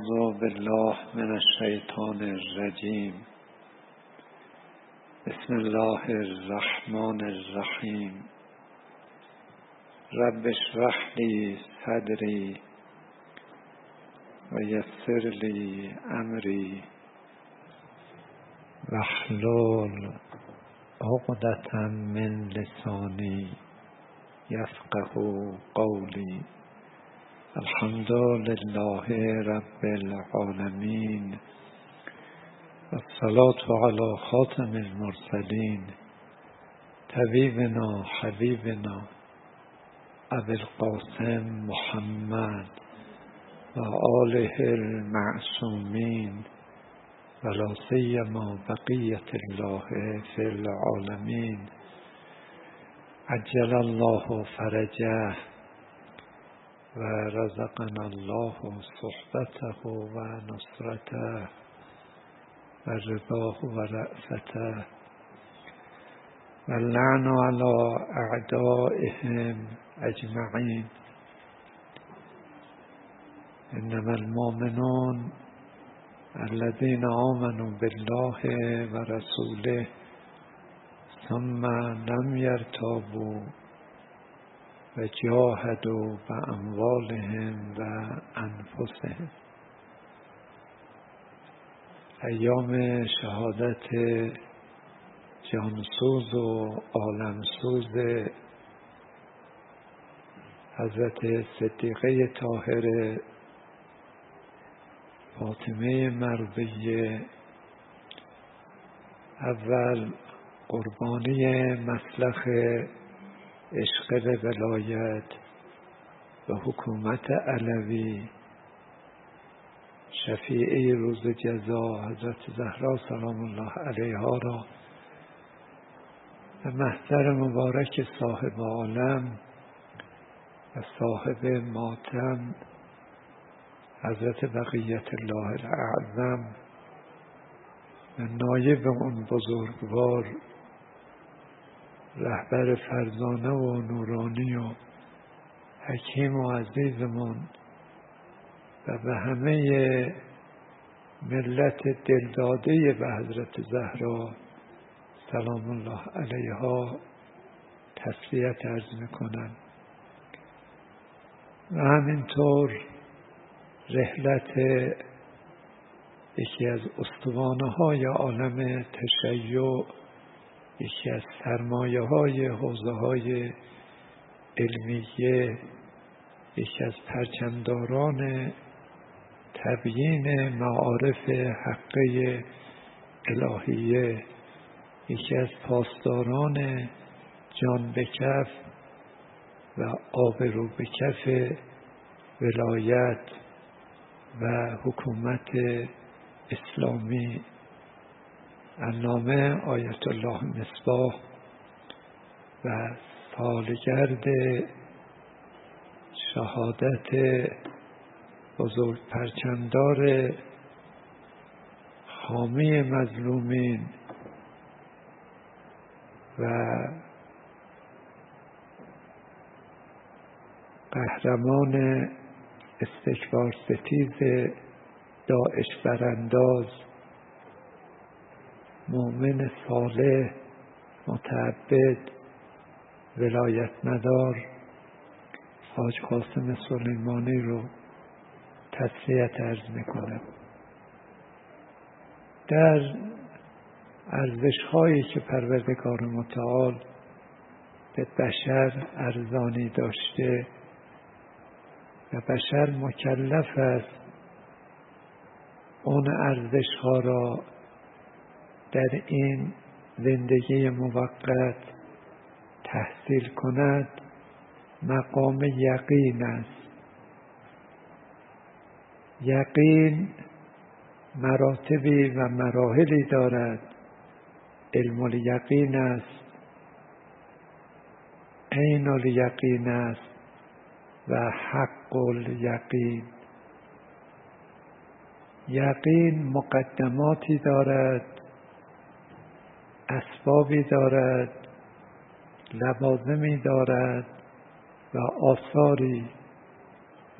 أعوذ بالله من الشيطان الرجيم بسم الله الرحمن الرحيم رب اشرح لي صدري ويسر لي أمري واحلل عقدة من لساني يفقه قولي الحمد لله رب العالمين والصلاة على خاتم المرسلين طبيبنا حبيبنا أبي القاسم محمد وآله المعصومين ولا سيما بقية الله في العالمين عجل الله فرجه و رزقنا الله صحبته و نصرته و رضاه و رأفته و اللعن على اعدائهم اجمعین. انما المؤمنون الذين آمنوا بالله و رسوله ثم لم يرتابوا و جاهدوا به اموالهم و انفسهم. ایام شهادت جانسوز و عالمسوز حضرت صدیقه طاهر فاطمه مرضیه اول قربانی مسلخ عشق به ولایت و حکومت علوی. شفیعه روز جزا حضرت زهرا سلام الله علیها را. و محضر مبارک صاحب عالم و صاحب ماتم حضرت بقیت الله الاعظم و نایب اون بزرگوار رهبر فرزانه و نورانی و حکیم و عزیزمون و به همه ملت دلداده به حضرت زهرا سلام الله علیها تسلیت ارز می‌کنم. و همینطور رحلت یکی از استوانه های عالم تشیع یکی از سرمایه های حوزه های علمیه یکی از پرچمداران تبیین معارف حقه الهیه یکی از پاسداران جان به کف و آب رو به کف ولایت و حکومت اسلامی علامه آیت الله مصباح و سالگرد شهادت بزرگ پرچمدار حامی مظلومین و قهرمان استکبار ستیز داعش برانداز مؤمن صالح متعبد ولایت مدار. حاج قاسم سلیمانی رو تسلیت ارز می‌کنم. در ارزش هایی که پروردگار متعال به بشر ارزانی داشته و بشر مکلف است اون ارزش ها را در این زندگی موقت تحصیل کند مقام یقین است. یقین مراتبی و مراحلی دارد. علم الیقین است. عین الیقین است و حق الیقین. یقین مقدماتی دارد. اسبابی دارد لوازمی دارد و آثاری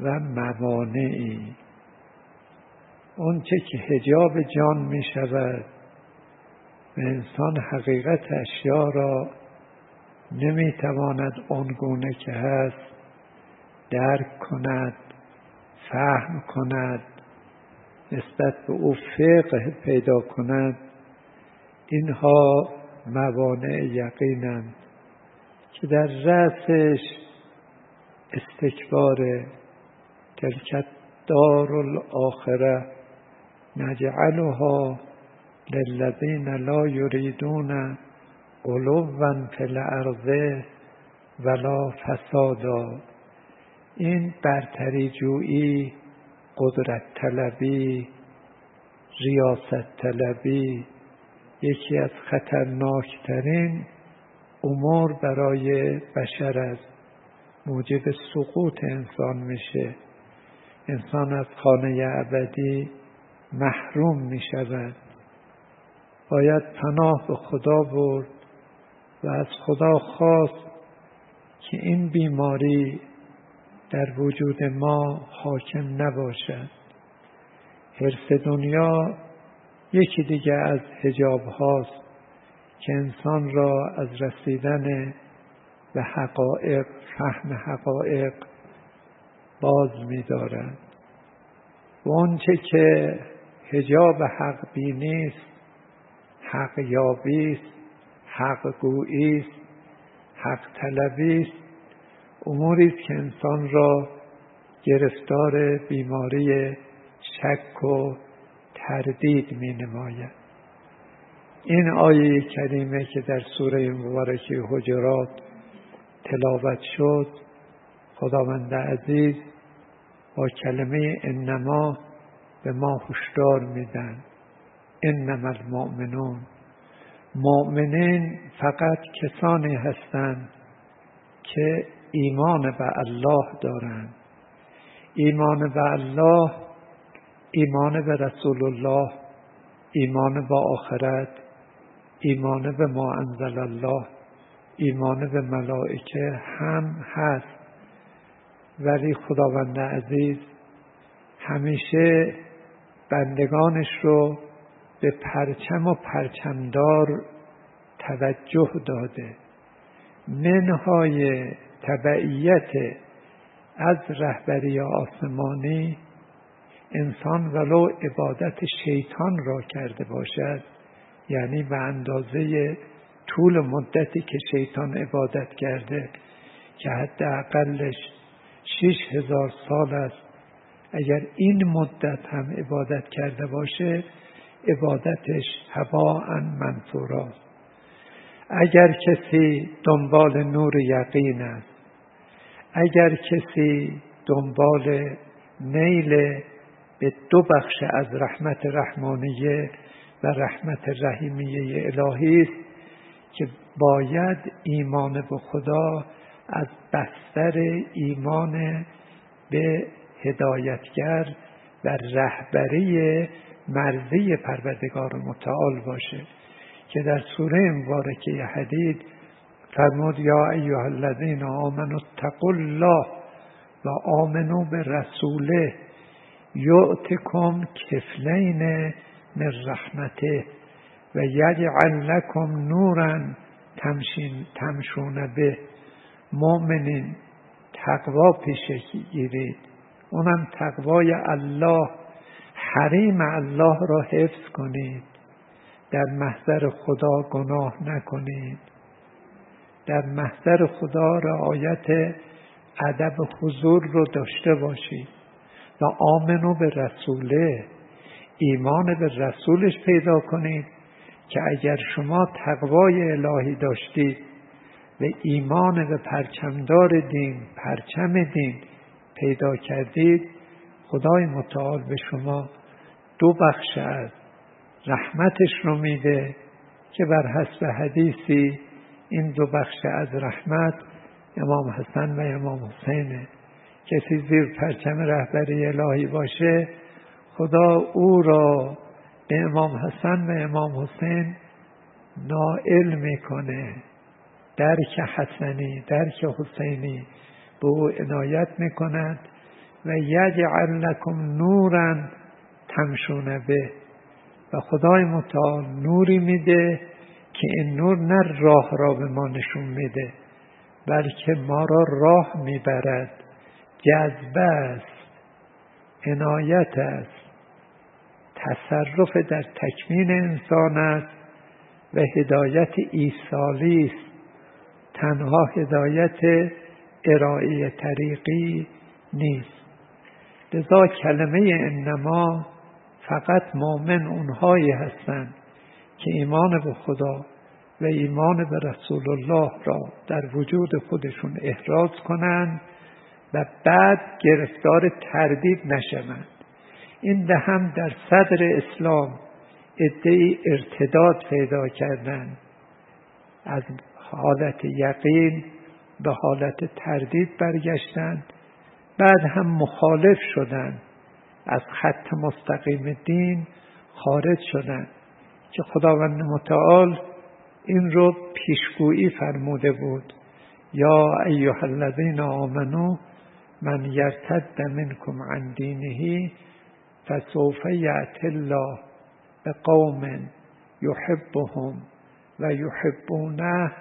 و موانعی. اون چه که هجاب جان می شود و انسان حقیقت اشیا را نمی تواند آنگونه که هست درک کند فهم کند نسبت به او فقه پیدا کند. اینها موانع یقینند که در رأسش استکبار تلکت دار الاخره نجعلها للذین لا یریدون علوا فی الارض ولا فسادا. این برتری جویی قدرت طلبی ریاست طلبی یکی از خطرناکترین امور برای بشر است موجب سقوط انسان میشه. انسان از خانه ابدی محروم می شود باید پناه به خدا برد و از خدا خواست که این بیماری در وجود ما حاکم نباشد. حرس دنیا یکی دیگه از هجاب هاست که انسان را از رسیدن به حقایق فهم حقایق باز می‌دارد. و آنچه که هجاب حق بینی است حق یابی است حق گویی است حق طلبی است اموری که انسان را گرفتار بیماری شک و تردید می نماید این آیه کریمه که در سوره مبارکه حجرات تلاوت شد خداوند عزیز با کلمه انما به ما هشدار میدن انما المؤمنون. مؤمنین فقط کسانی هستند که ایمان به الله دارند. ایمان به الله ایمان به رسول الله ایمان به آخرت ایمان به ما انزل الله ایمان به ملائکه هم هست. ولی خداوند عزیز همیشه بندگانش رو به پرچم و پرچمدار توجه داده. منهای تبعیت از رهبری آسمانی انسان ولو عبادت شیطان را کرده باشد یعنی به اندازه طول مدتی که شیطان عبادت کرده که حداقلش شش هزار سال است اگر این مدت هم عبادت کرده باشه عبادتش هوا منصوراست اگر کسی دنبال نور یقین است اگر کسی دنبال نیل به دو بخش از رحمت رحمانیه و رحمت رحیمیه الهی است که باید ایمان به خدا از بستر ایمان به هدایتگر و رهبری مرزی پروردگار متعال باشه. که در سوره مبارکه حدید فرمود یا ایها الذین آمنوا اتقوا الله و آمنو به رسوله یعتکم کفلین من رحمته و یجعل لکم نورا تمشین تمشون به مؤمنین. تقوا پیش گیرید. اونم تقوای الله. حریم الله را حفظ کنید. در محضر خدا گناه نکنید. در محضر خدا رعایت ادب حضور رو داشته باشید. و آمنو به رسوله. ایمان به رسولش پیدا کنید که اگر شما تقوای الهی داشتید و ایمان به پرچمدار دین پرچم دین پیدا کردید خدای متعال به شما دو بخش از رحمتش رو میده که بر حسب حدیثی این دو بخش از رحمت امام حسن و امام حسینه کسی زیر پرچم رهبری الهی باشه خدا او را به امام حسن و امام حسین نائل می‌کنه. درک حسنی درک حسینی به او عنایت می‌کند و یجعل لکم نورا تمشون به. و خدای متعال نوری میده که این نور نه راه را به ما نشون میده بلکه ما را راه می‌برد. جذبه است عنایت است تصرف در تکمین انسان است و هدایت ایسالی است. تنها هدایت ارائه طریقی نیست. لذا کلمه انما فقط مؤمن اونهایی هستند که ایمان به خدا و ایمان به رسول الله را در وجود خودشون احراز کنند و بعد گرفتار تردید نشوند. این به هم در صدر اسلام ادعی ارتداد پیدا کردند. از حالت یقین به حالت تردید برگشتند. بعد هم مخالف شدند. از خط مستقیم دین خارج شدند. که خداوند متعال این رو پیشگویی فرموده بود. یا ایها الذین آمنو من یرتد منکم عن دینه فسوف یأتی الله بقوم یحبهم و یحبونه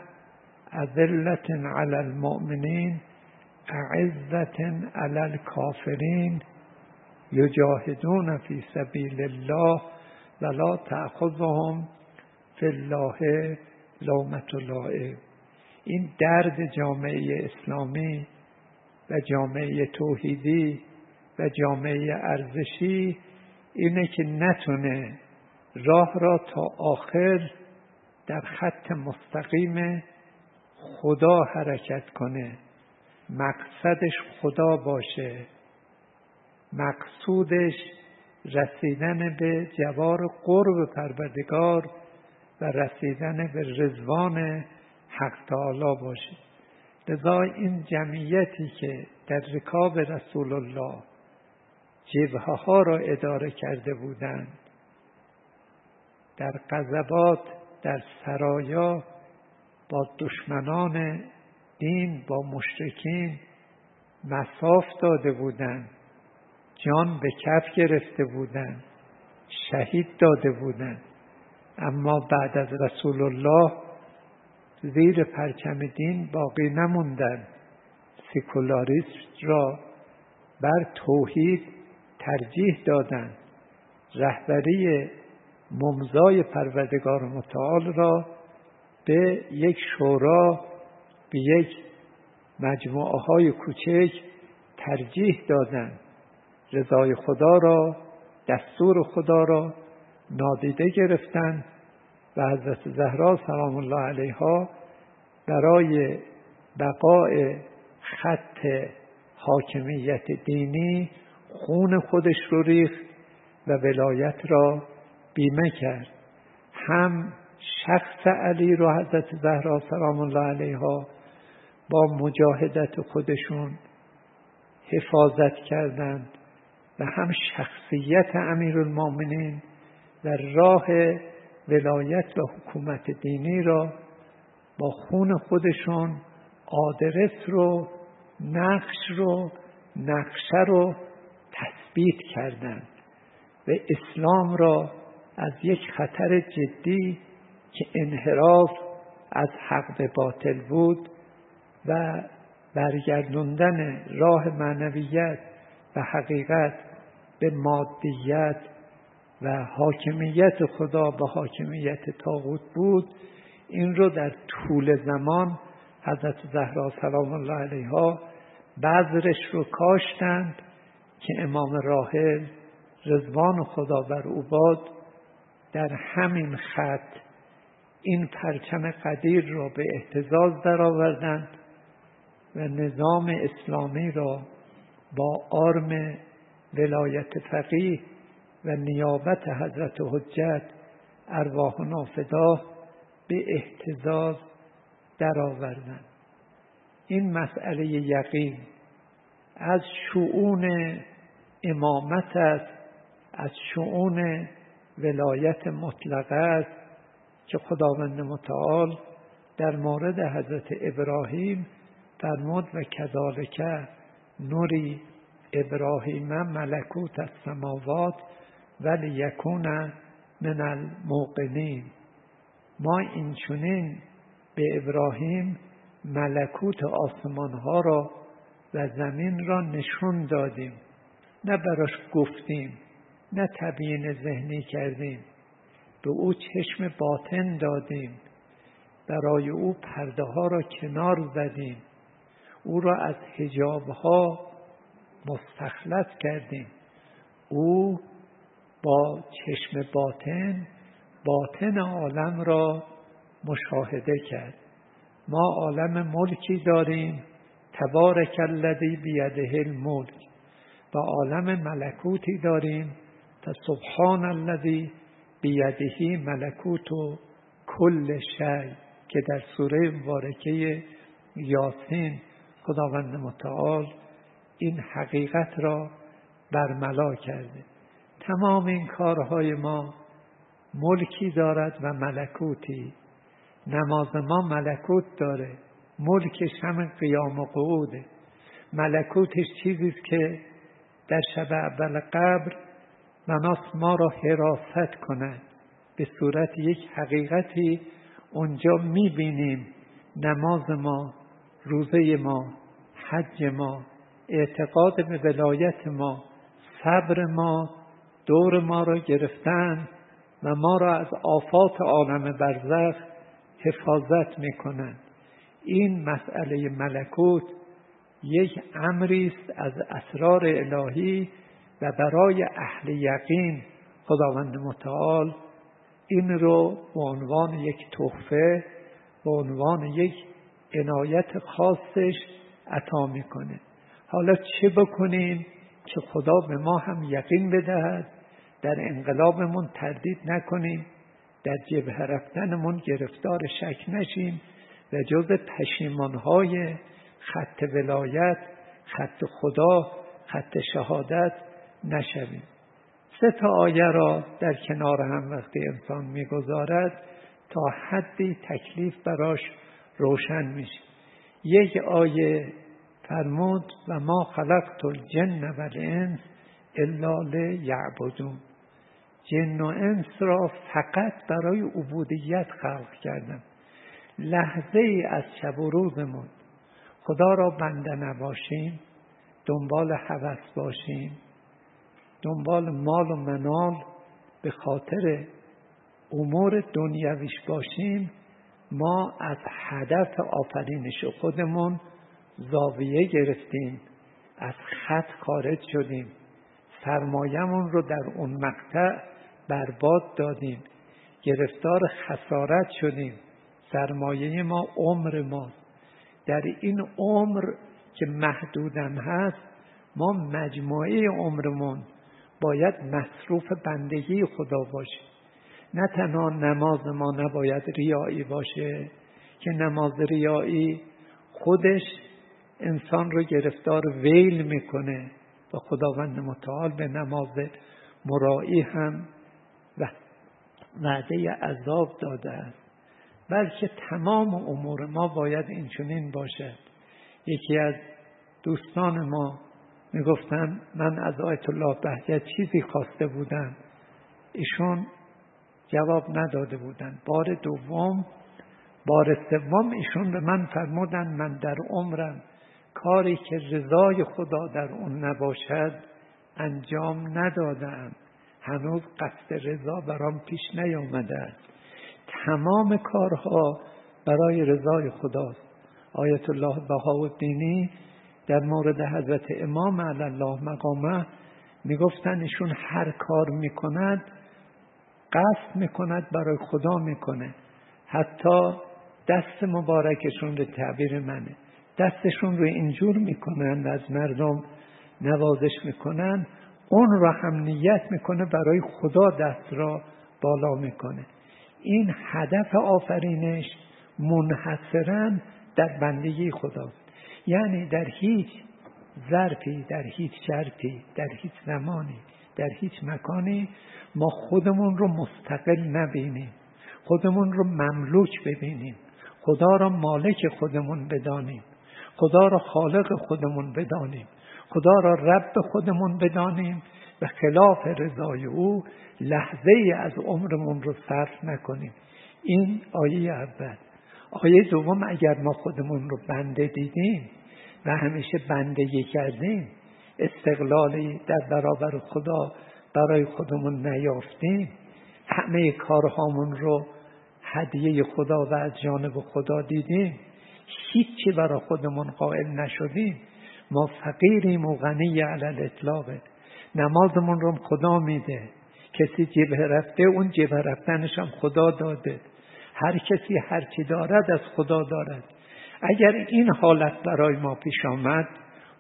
اذلة علی المؤمنین اعزة علی الكافرین یجاهدون فی سبیل الله ولا تأخذهم فی الله لومت لائم این درد جامعه اسلامی و جامعه توحیدی و جامعه ارزشی اینه که نتونه راه را تا آخر در خط مستقیم خدا حرکت کنه. مقصدش خدا باشه. مقصودش رسیدن به جوار قرب پروردگار و رسیدن به رزوان حق تعالی باشه. لذا این جمعیتی که در رکاب رسول الله جبهه ها را اداره کرده بودند در قذبات در سرایا با دشمنان دین با مشرکین مساف داده بودند جان به کف گرفته بودند شهید داده بودند. اما بعد از رسول الله زیر پرچم دین باقی نموندند سیکولاریسم را بر توحید ترجیح دادند رهبری ممزای پروردگار متعال را به یک شورا به یک مجموعه های کوچک ترجیح دادند رضای خدا را دستور خدا را نادیده گرفتند و حضرت زهرا سلام الله علیها برای بقای خط حاکمیت دینی خون خودش رو ریخت و ولایت را بیمه کرد. هم شخص علی رو حضرت زهرا سلام الله علیها با مجاهدت خودشون حفاظت کردند و هم شخصیت المومنین و راه ولایت و حکومت دینی را با خون خودشون آدرس رو نقش رو نقشه رو تثبیت کردند و اسلام را از یک خطر جدی که انحراف از حق به باطل بود و برگردوندن راه معنویت و حقیقت به مادیت و حاکمیت خدا به حاکمیت تاغوت بود. این رو در طول زمان حضرت زهرا سلام الله علیها بذرش رو کاشتند که امام راحل رضوان خدا بر او باد. در همین خط این پرچم قدیر را به احتزاز درآوردند و نظام اسلامی را با آرم ولایت فقیه و نیابت حضرت حجت ارواح نافدا به احتزاز درآوردند این مسئله یقین از شعون امامت است از شعون ولایت مطلقه است که خداوند متعال در مورد حضرت ابراهیم فرمود و کذالک نوری ابراهیم ملکوت السماوات ولی یکون من الموقنین. ما این چونین به ابراهیم ملکوت آسمان ها را و زمین را نشون دادیم. نه براش گفتیم نه تبیین ذهنی کردیم. به او چشم باطن دادیم. برای او پرده ها را کنار زدیم. او را از حجاب ها مستخلص کردیم. او با چشم باطن باطن عالم را مشاهده کرد. ما عالم ملکی داریم تبارک الذی بیده الملک. و عالم ملکوتی داریم فسبحان الذی بیدهی ملکوت و کل شی که در سوره مبارکه یاسین خداوند متعال این حقیقت را برملا کرده. تمام این کارهای ما ملکی دارد و ملکوتی. نماز ما ملکوت داره. ملکش هم قیام و قعوده ملکوتش چیزیست که در شب اول قبر مناس ما را حراست کند. به صورت یک حقیقتی اونجا می‌بینیم نماز ما روزه ما حج ما اعتقاد به ولایت ما صبر ما دور ما را گرفتن و ما را از آفات عالم برزخ حفاظت می‌کنند. این مسئله ملکوت یک امری است از اسرار الهی و برای اهل یقین خداوند متعال. این رو به عنوان یک تحفه به عنوان یک عنایت خاصش عطا می‌کنه. حالا چه بکنیم؟ که خدا به ما هم یقین بدهد؟ در انقلابمون تردید نکنیم در جبه رفتنمون گرفتار شک نشیم و جز پشیمانهای خط ولایت خط خدا خط شهادت نشویم. سه تا آیه را در کنار هم وقتی انسان می‌گذارد تا حدی تکلیف براش روشن میشه. یک آیه فرمود و ما خلقت الجن و الانس الا لیعبدون. جن و انس را فقط برای عبودیت خلق کردم لحظه ای از شب و روزمون. خدا را بنده نباشیم. دنبال هوس باشیم. دنبال مال و منال. به خاطر امور دنیویش باشیم. ما از هدف آفرینش خودمون زاویه گرفتیم. از خط خارج شدیم. سرمایهمون رو در اون مقطع برباد دادیم. گرفتار خسارت شدیم. سرمایه ما عمر ما. در این عمر که محدودم هست ما مجموعه عمرمون. باید مصروف بندگی خدا باشه. نه تنها نماز ما نباید ریایی باشه که نماز ریایی خودش انسان رو گرفتار ویل می‌کنه. و خداوند متعال به نماز مرایی هم وعده عذاب داده. است بلکه تمام امور ما باید این چنین باشد یکی از دوستان ما می‌گفتن من از آیت الله بهجت چیزی خواسته بودم. ایشون جواب نداده بودن. بار دوم بار سوم ایشون به من فرمودن من در عمرم کاری که رضای خدا در اون نباشد انجام ندادم. هنوز قصد رضا برام پیش نیامده است. تمام کارها برای رضای خداست. آیت الله بهاءالدینی در مورد حضرت امام علی الله مقامه می‌گفتن ایشون هر کار می‌کند قصد می‌کند برای خدا می‌کنه. حتی دست مبارکشون به تعبیر منه. دستشون رو اینجور می‌کنن از مردم نوازش می‌کنن اون را هم نیت می‌کنه برای خدا دست را بالا می‌کنه. این هدف آفرینش منحصرا در بندگی خداست. یعنی در هیچ ظرفی در هیچ شرطی در هیچ زمانی در هیچ مکانی ما خودمون رو مستقل نبینیم. خودمون رو مملوک ببینیم. خدا را مالک خودمون بدانیم. خدا را خالق خودمون بدانیم. خدا را رب خودمون بدانیم و خلاف رضای او لحظه از عمرمون رو صرف نکنیم. این آیه اول. آیه دوم اگر ما خودمون رو بنده دیدیم و همیشه بندگی کردیم استقلالی در برابر خدا برای خودمون نیافتیم. همه کارهامون رو هدیه خدا و از جانب خدا دیدیم. هیچی برای خودمون قائل نشدیم. ما فقیریم و غنی علل اطلاقه نمازمون رو خدا میده. کسی جبه رفته اون جبه رفتنش هم خدا داده. هر کسی هر چی دارد از خدا دارد. اگر این حالت برای ما پیش آمد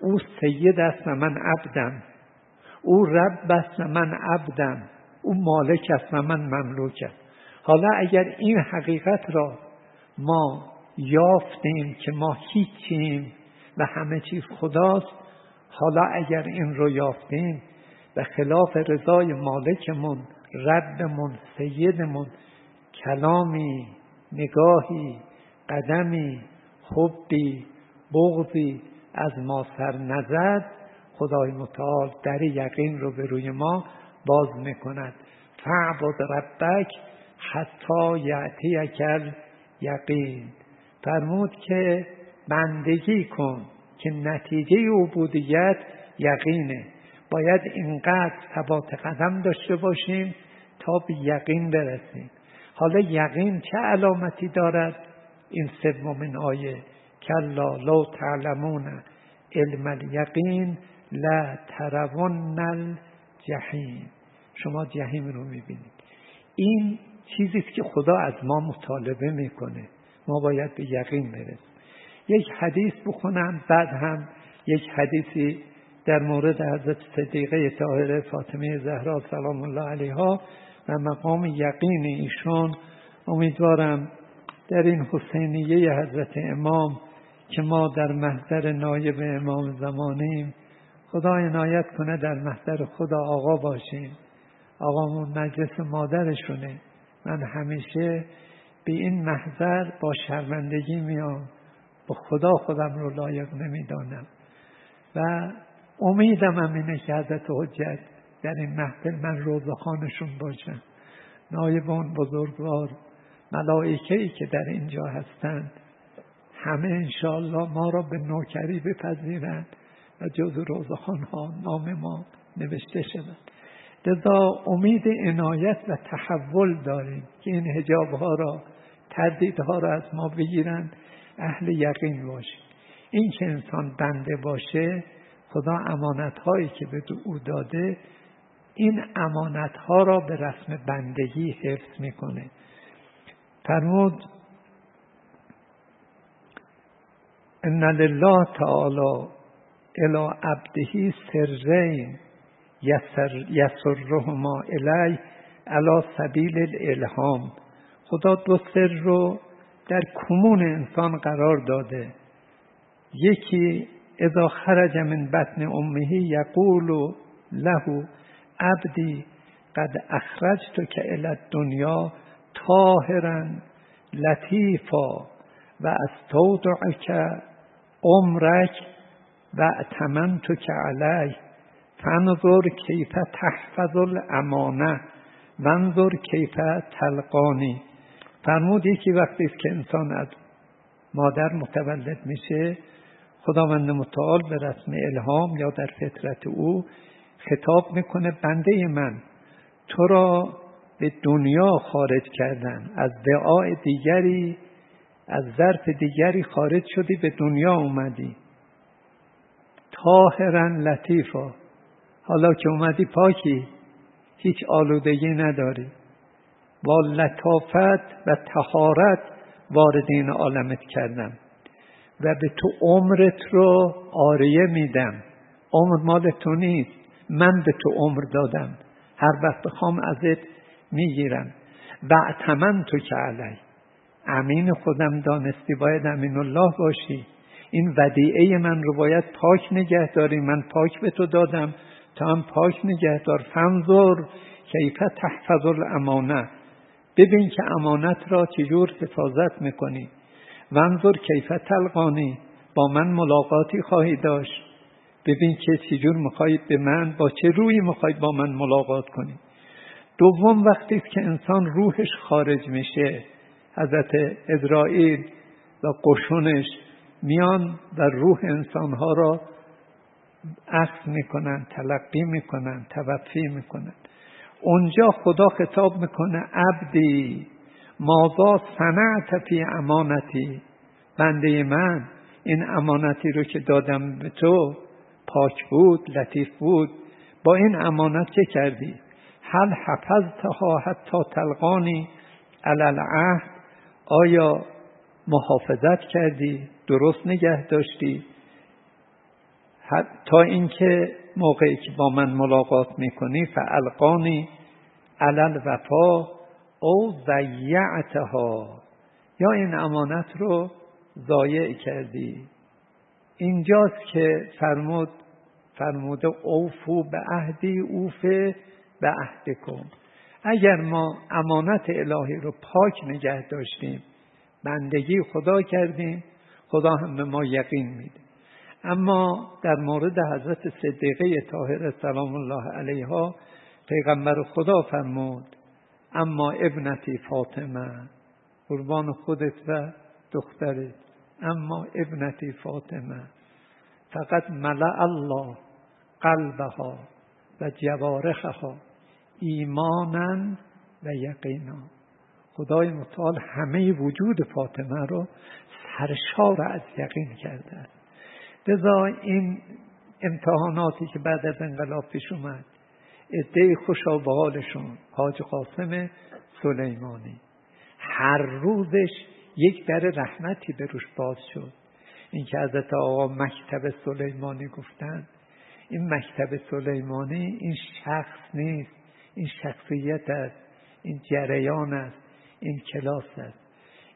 او سید است و من عبدم. او رب است و من عبدم. او مالک است و من مملوکم حالا اگر این حقیقت را ما یافتیم که ما هیچیم و همه چیز خداست. حالا اگر این رو یافتیم به خلاف رضای مالکمون ربمون سیدمون کلامی نگاهی قدمی حبی بغضی از ما سر نزد خدای متعال در یقین رو به روی ما باز می‌کند. فعبد ربک حتی یعتی اکل یقین فرمود که بندگی کن که نتیجه عبودیت یقینه. باید اینقدر ثبات قدم داشته باشیم تا به یقین برسیم. حالا یقین چه علامتی دارد؟ این سومین آیه کلا لو تعلمون علم الیقین لا ترون الجحیم. شما جهیم رو می‌بینید. این چیزی که خدا از ما مطالبه می‌کنه. ما باید به یقین برسیم. یک حدیث بخونم بعد هم یک حدیثی در مورد حضرت صدیقه طاهره فاطمه زهرا سلام الله علیها و مقام یقین ایشون امیدوارم در این حسینیه حضرت امام که ما در محضر نایب امام زمانیم خدا عنایت کنه در محضر خدا آقا باشیم. آقامون مجلس مادرشونه. من همیشه به این محضر با شرمندگی میام. با خدا خودم رو لایق نمی‌دانم. و امیدم هم اینه که حضرت حجت در این محفل من روزخانشون باشم نایب اون بزرگوار ملائکه ای که در اینجا هستند همه انشاءالله ما را به نوکری بپذیرند و جز روزخان ها نام ما نوشته شود. لذا امید عنایت و تحول داریم که این هجاب ها را تردیدها را از ما بگیرند اهل یقین باشیم این که انسان بنده باشه خدا امانت هایی که به او داده این امانت ها را به رسم بندگی حفظ می‌کنه. فرمود ان لله تعالی الى عبده سرین یسرهما الی علی سبیل الالهام. خدا دو سر رو در کمون انسان قرار داده. یکی اذا خرج من بطن امه یقول له عبدی قد اخرجت که الی الدنیا طاهرا لطیفا و استودعک عمرک و اتمنت که علی فانظر کیف تحفظ الامانه وانظر کیف تلقانی. فرمود یکی وقتی است که انسان از مادر متولد میشه خداوند متعال به رسم الهام یا در فطرت او خطاب می‌کنه بنده من تو را به دنیا خارج کردن از دعای دیگری از ظرف دیگری خارج شدی به دنیا اومدی. طاهرا لطیفا حالا که اومدی پاکی هیچ آلودگی نداری. با لطافت و تهارت وارد این عالمت کردم و به تو عمرت رو آریه میدم. عمر مال تو نیست. من به تو عمر دادم. هر وقت بخوام ازت می‌گیرم. و اتمن تو که علی. امین خودم دانستی باید امین الله باشی. این ودیعه من رو باید پاک نگه داری. من پاک به تو دادم. تا هم پاک نگه دار. فنظر کیف تحفظ الامانه. ببین که امانت را چجور حفاظت می‌کنی. ونظر کیف تلقانی با من ملاقاتی خواهی داشت. ببین که چجور می‌خواهید به من با چه روی می‌خواهید با من ملاقات کنید دوم وقتی که انسان روحش خارج میشه حضرت ازرائیل و قشونش میان و روح انسانها را اخذ می‌کنن تلقی می‌کنن توفی می‌کنن. اونجا خدا خطاب می‌کنه عبدی ماذا صنعت فی امانتی. بنده من این امانتی رو که دادم به تو پاک بود لطیف بود. با این امانت چه کردی؟ هل حفظتها حتی تلقانی علل عهد آیا محافظت کردی؟ درست نگه داشتی؟ تا اینکه موقعی که با من ملاقات می‌کنی فالقانی علل وفا او ضیعتها. یا این امانت رو ضایع کردی. اینجاست که فرمود فرموده اوفو به عهدی اوفه به عهدکم. اگر ما امانت الهی رو پاک نگه داشتیم بندگی خدا کردیم خدا هم به ما یقین میده. اما در مورد حضرت صدیقه طاهره سلام الله علیها پیغمبر خدا فرمود اما ابنتی فاطمه قربان خودت و دخترت اما ابنتی فاطمه. فقط ملع الله قلبها و جوارخها ایمانا و یقینا. خدای متعال همه وجود فاطمه رو سرشار از یقین کرده است. لذا این امتحاناتی که بعد از انقلاب پیش اومد عده خوشا به حالشون. حاج قاسم سلیمانی. هر روزش یک در رحمتی به روش باز شد. این که حضرت آقا مکتب سلیمانی گفتن این مکتب سلیمانی این شخص نیست. این شخصیت است این جریان است این کلاس است.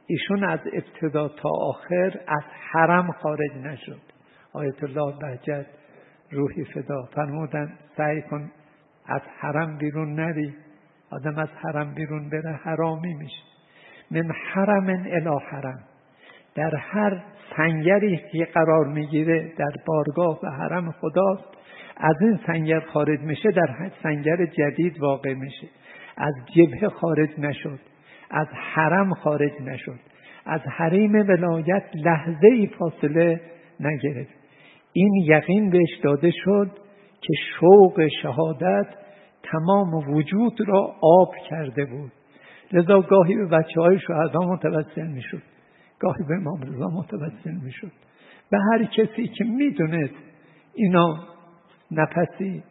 ایشون از ابتدا تا آخر از حرم خارج نشد. آیت الله بهجت روحی فدا فرمودن سعی کن از حرم بیرون نری آدم از حرم بیرون بره حرامی میشه. من حرم الی حرم. در هر سنگری که قرار می‌گیره در بارگاه و حرم خداست. از این سنگر خارج میشه در سنگر جدید واقع میشه. از جبه خارج نشد از حرم خارج نشد. از حریم ولایت لحظه ای فاصله نگرفت. این یقین بهش داده شد که شوق شهادت تمام وجود را آب کرده بود. لذا گاهی به بچه های شهدا متوسل می‌شد. گاهی به امام رضا متوسل می‌شد. به هر کسی که می‌دونست اینا نفسی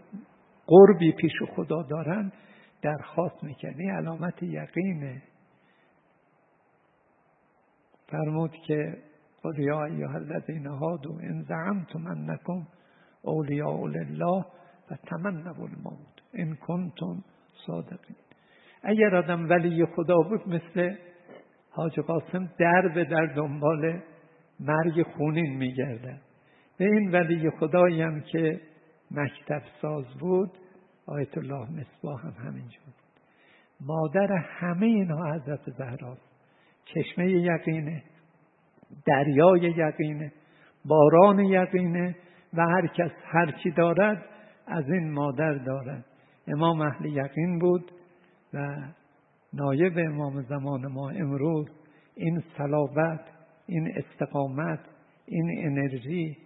قربی پیش خدا دارن درخواست می‌کرد. این علامت یقینه. فرمود که قل یا ایها الذین هادوا ان زعمتم انکم اولیاء لله فتمنوا الموت ان کنتم صادقین اگر آدم ولی خدا بود مثل حاج قاسم در به در دنبال مرگ خونین میگردن به این ولی خدایی هم که مکتب ساز بود آیت الله مصباح هم همینجور بود. مادر همه اینها حضرت زهراست چشمه یقینه دریای یقینه باران یقینه و هر کس هر چی دارد از این مادر دارد. امام اهل یقین بود و نایب امام زمان ما امروز این صلابت این استقامت این انرژی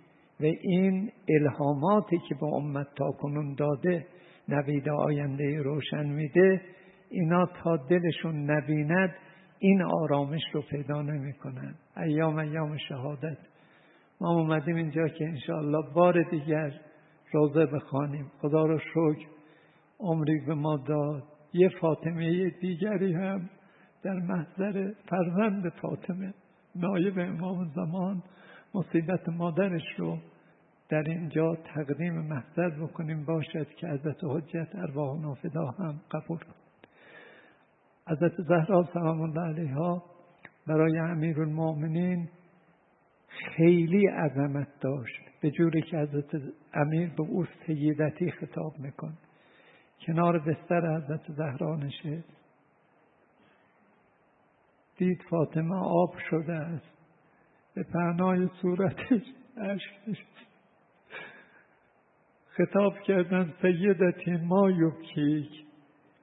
و این الهاماتی که به امت تا کنون داده نوید آینده روشن میده اینا تا دلشون نبیند این آرامش رو پیدا نمی‌کنن. ایام ایام شهادت. ما اومدیم اینجا که انشاءالله بار دیگر روزه بخوانیم. خدا رو شکر عمری به ما داد. یه فاطمه دیگری هم در محضر فرزند فاطمه نایب امام زمان مصیبت مادرش رو در اینجا تقدیم محضر بکنیم. باشد که حضرت حجت ارواح نافدا هم قبول کن. حضرت زهرا سلام الله علیها برای امیر المؤمنین خیلی عظمت داشت. به جوری که حضرت امیر به او سیدتی خطاب میکن. کنار بستر حضرت زهرا نشست. دید فاطمه آب شده است. به پهنای صورتش اشک خطاب کردن سیدتی ما یبکیک.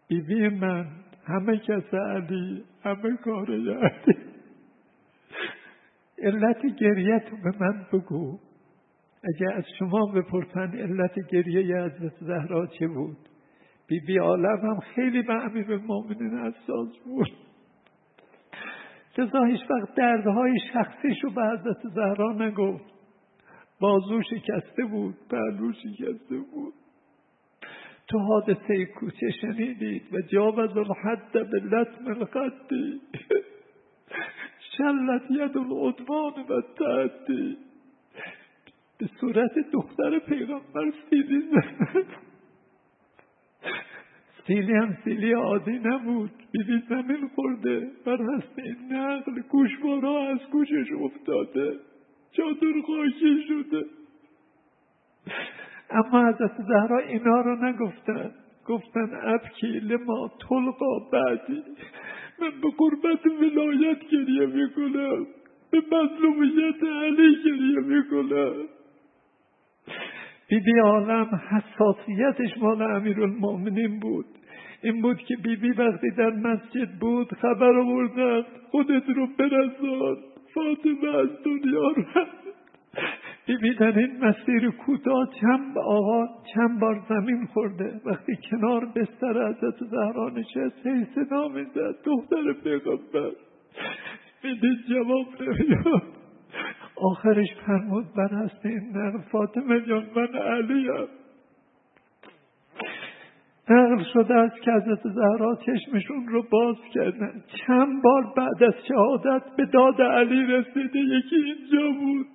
بیبی من همه کس علی همه کار علی علت گریه تو به من بگو. اگه از شما بپرسن علت گریه حضرت زهرا چه بود؟ بی بی عالم هم خیلی به امیر المومنین اساس بود. لذا هیچ وقت دردهای شخصیش رو به حضرت زهرا نگفت. بازو شکسته بود پهلو شکسته بود. تو حادثه کوچه شنیدید و جاوز الحد به لطم القدی شلت ید العدوان و تعدی به صورت دختر پیغمبر سیلی. سیلی هم سیلی عادی نبود. بیبی زمین خورده. بر هست این نقل. گوشوارا از گوشش افتاده. چادر خاکی شده. اما حضرت زهرا اینا رو نگفتن. گفتن ابکی لما طلقا بعدی. من به قربت ولایت گریه می‌کنم. به مظلومیت علی گریه می‌کنم. بیبی عالم حساسیتش مال امیر المؤمنین بود. این بود که بیبی وقتی در مسجد بود خبر آوردن خودت رو برسان فاطمه از دنیا رفت. بیبی در این مسیر کوتاه چند آقا چند بار زمین خورده. وقتی کنار بستر حضرت زهرا نشست هی صدا می‌زد. دختر پیغمبر. می‌دید جواب نمیاد آخرش فرمود بر هست این نقل فاطمه جان من علیم. نقل شده است که حضرت زهرا چشمشون رو باز کردن. چند بار بعد از شهادت به داد علی رسیده یکی اینجا بود.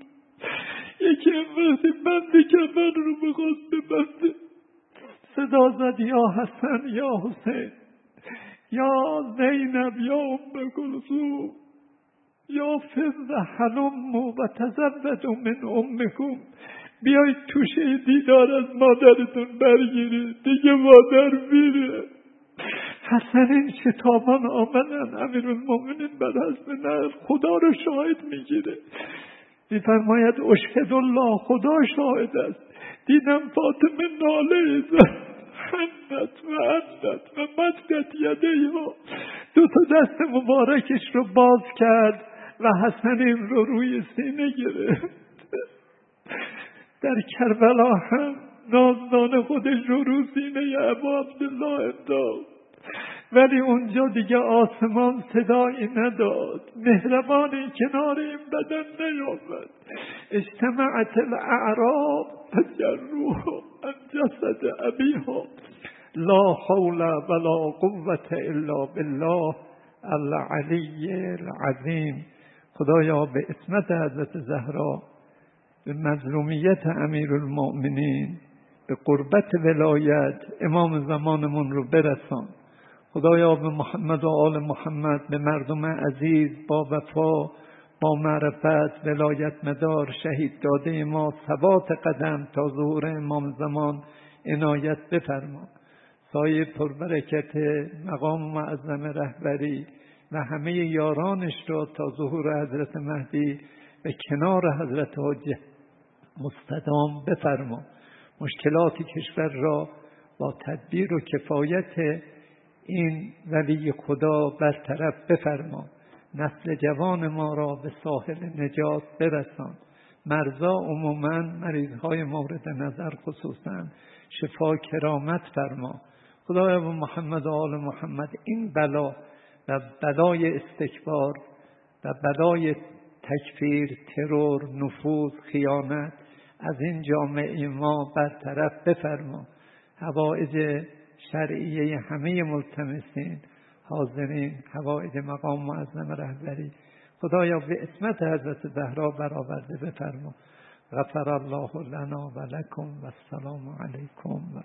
یکی وقتی بند کفن رو بخواست ببنده صدا زد یا حسن یا حسین؟ یا زینب یا ام کلثوم؟ یا فض حلم و تزودوا من امکم؟ بیایید توشه دیدار از مادرتون برگیرید دیگه مادر میره. حسن این شتابان آمدن امیر المومنین بر حسب نقل خدا رو شاهد می‌گیره. میفرماید اشهد الله خدا شاهد است. دیدم فاطمه ناله زد. حنت و عنت و مدت یده ها دو تا دست مبارکش رو باز کرد و حسن این رو روی سینه گرفت. در کربلا هم نازدان خودش رو رو سینه ابا عبدالله انداخت. ولی اونجا دیگه آسمان صدایی نداد. مهربانی کنار این بدن نیامد. اجتمعت الاعراب فجروه عن جسد ابیها. لا حول ولا قوة الا بالله العلی العظیم. خدایا به اسمت حضرت زهرا به مظلومیت امیر المؤمنین به قربت ولایت امام زمانمون رو برسان. خدایا به محمد و آل محمد به مردم عزیز با وفا با معرفت ولایت مدار شهید داده ما ثبات قدم تا ظهور امام زمان عنایت بفرما. سایه پربرکت مقام معظم رهبری و همه یارانش را تا ظهور حضرت مهدی به کنار حضرت حجه مستدام بفرما. مشکلات کشور را با تدبیر و کفایت این ولی خدا برطرف بفرما. نسل جوان ما را به ساحل نجات برسان. مرزا عموما مریضهای مورد نظر خصوصا. شفا کرامت فرما. خدایا و محمد و آل محمد این بلا و بلای استکبار و بلای تکفیر ترور نفوذ خیانت از این جامعه ما برطرف بفرما. حوائج شرعیه همه ملتمسین حاضرین حوائج مقام معظم رهبری. خدایا به اسمت حضرت زهرا برآورده بفرما. غفر الله لنا و لکم و السلام علیکم و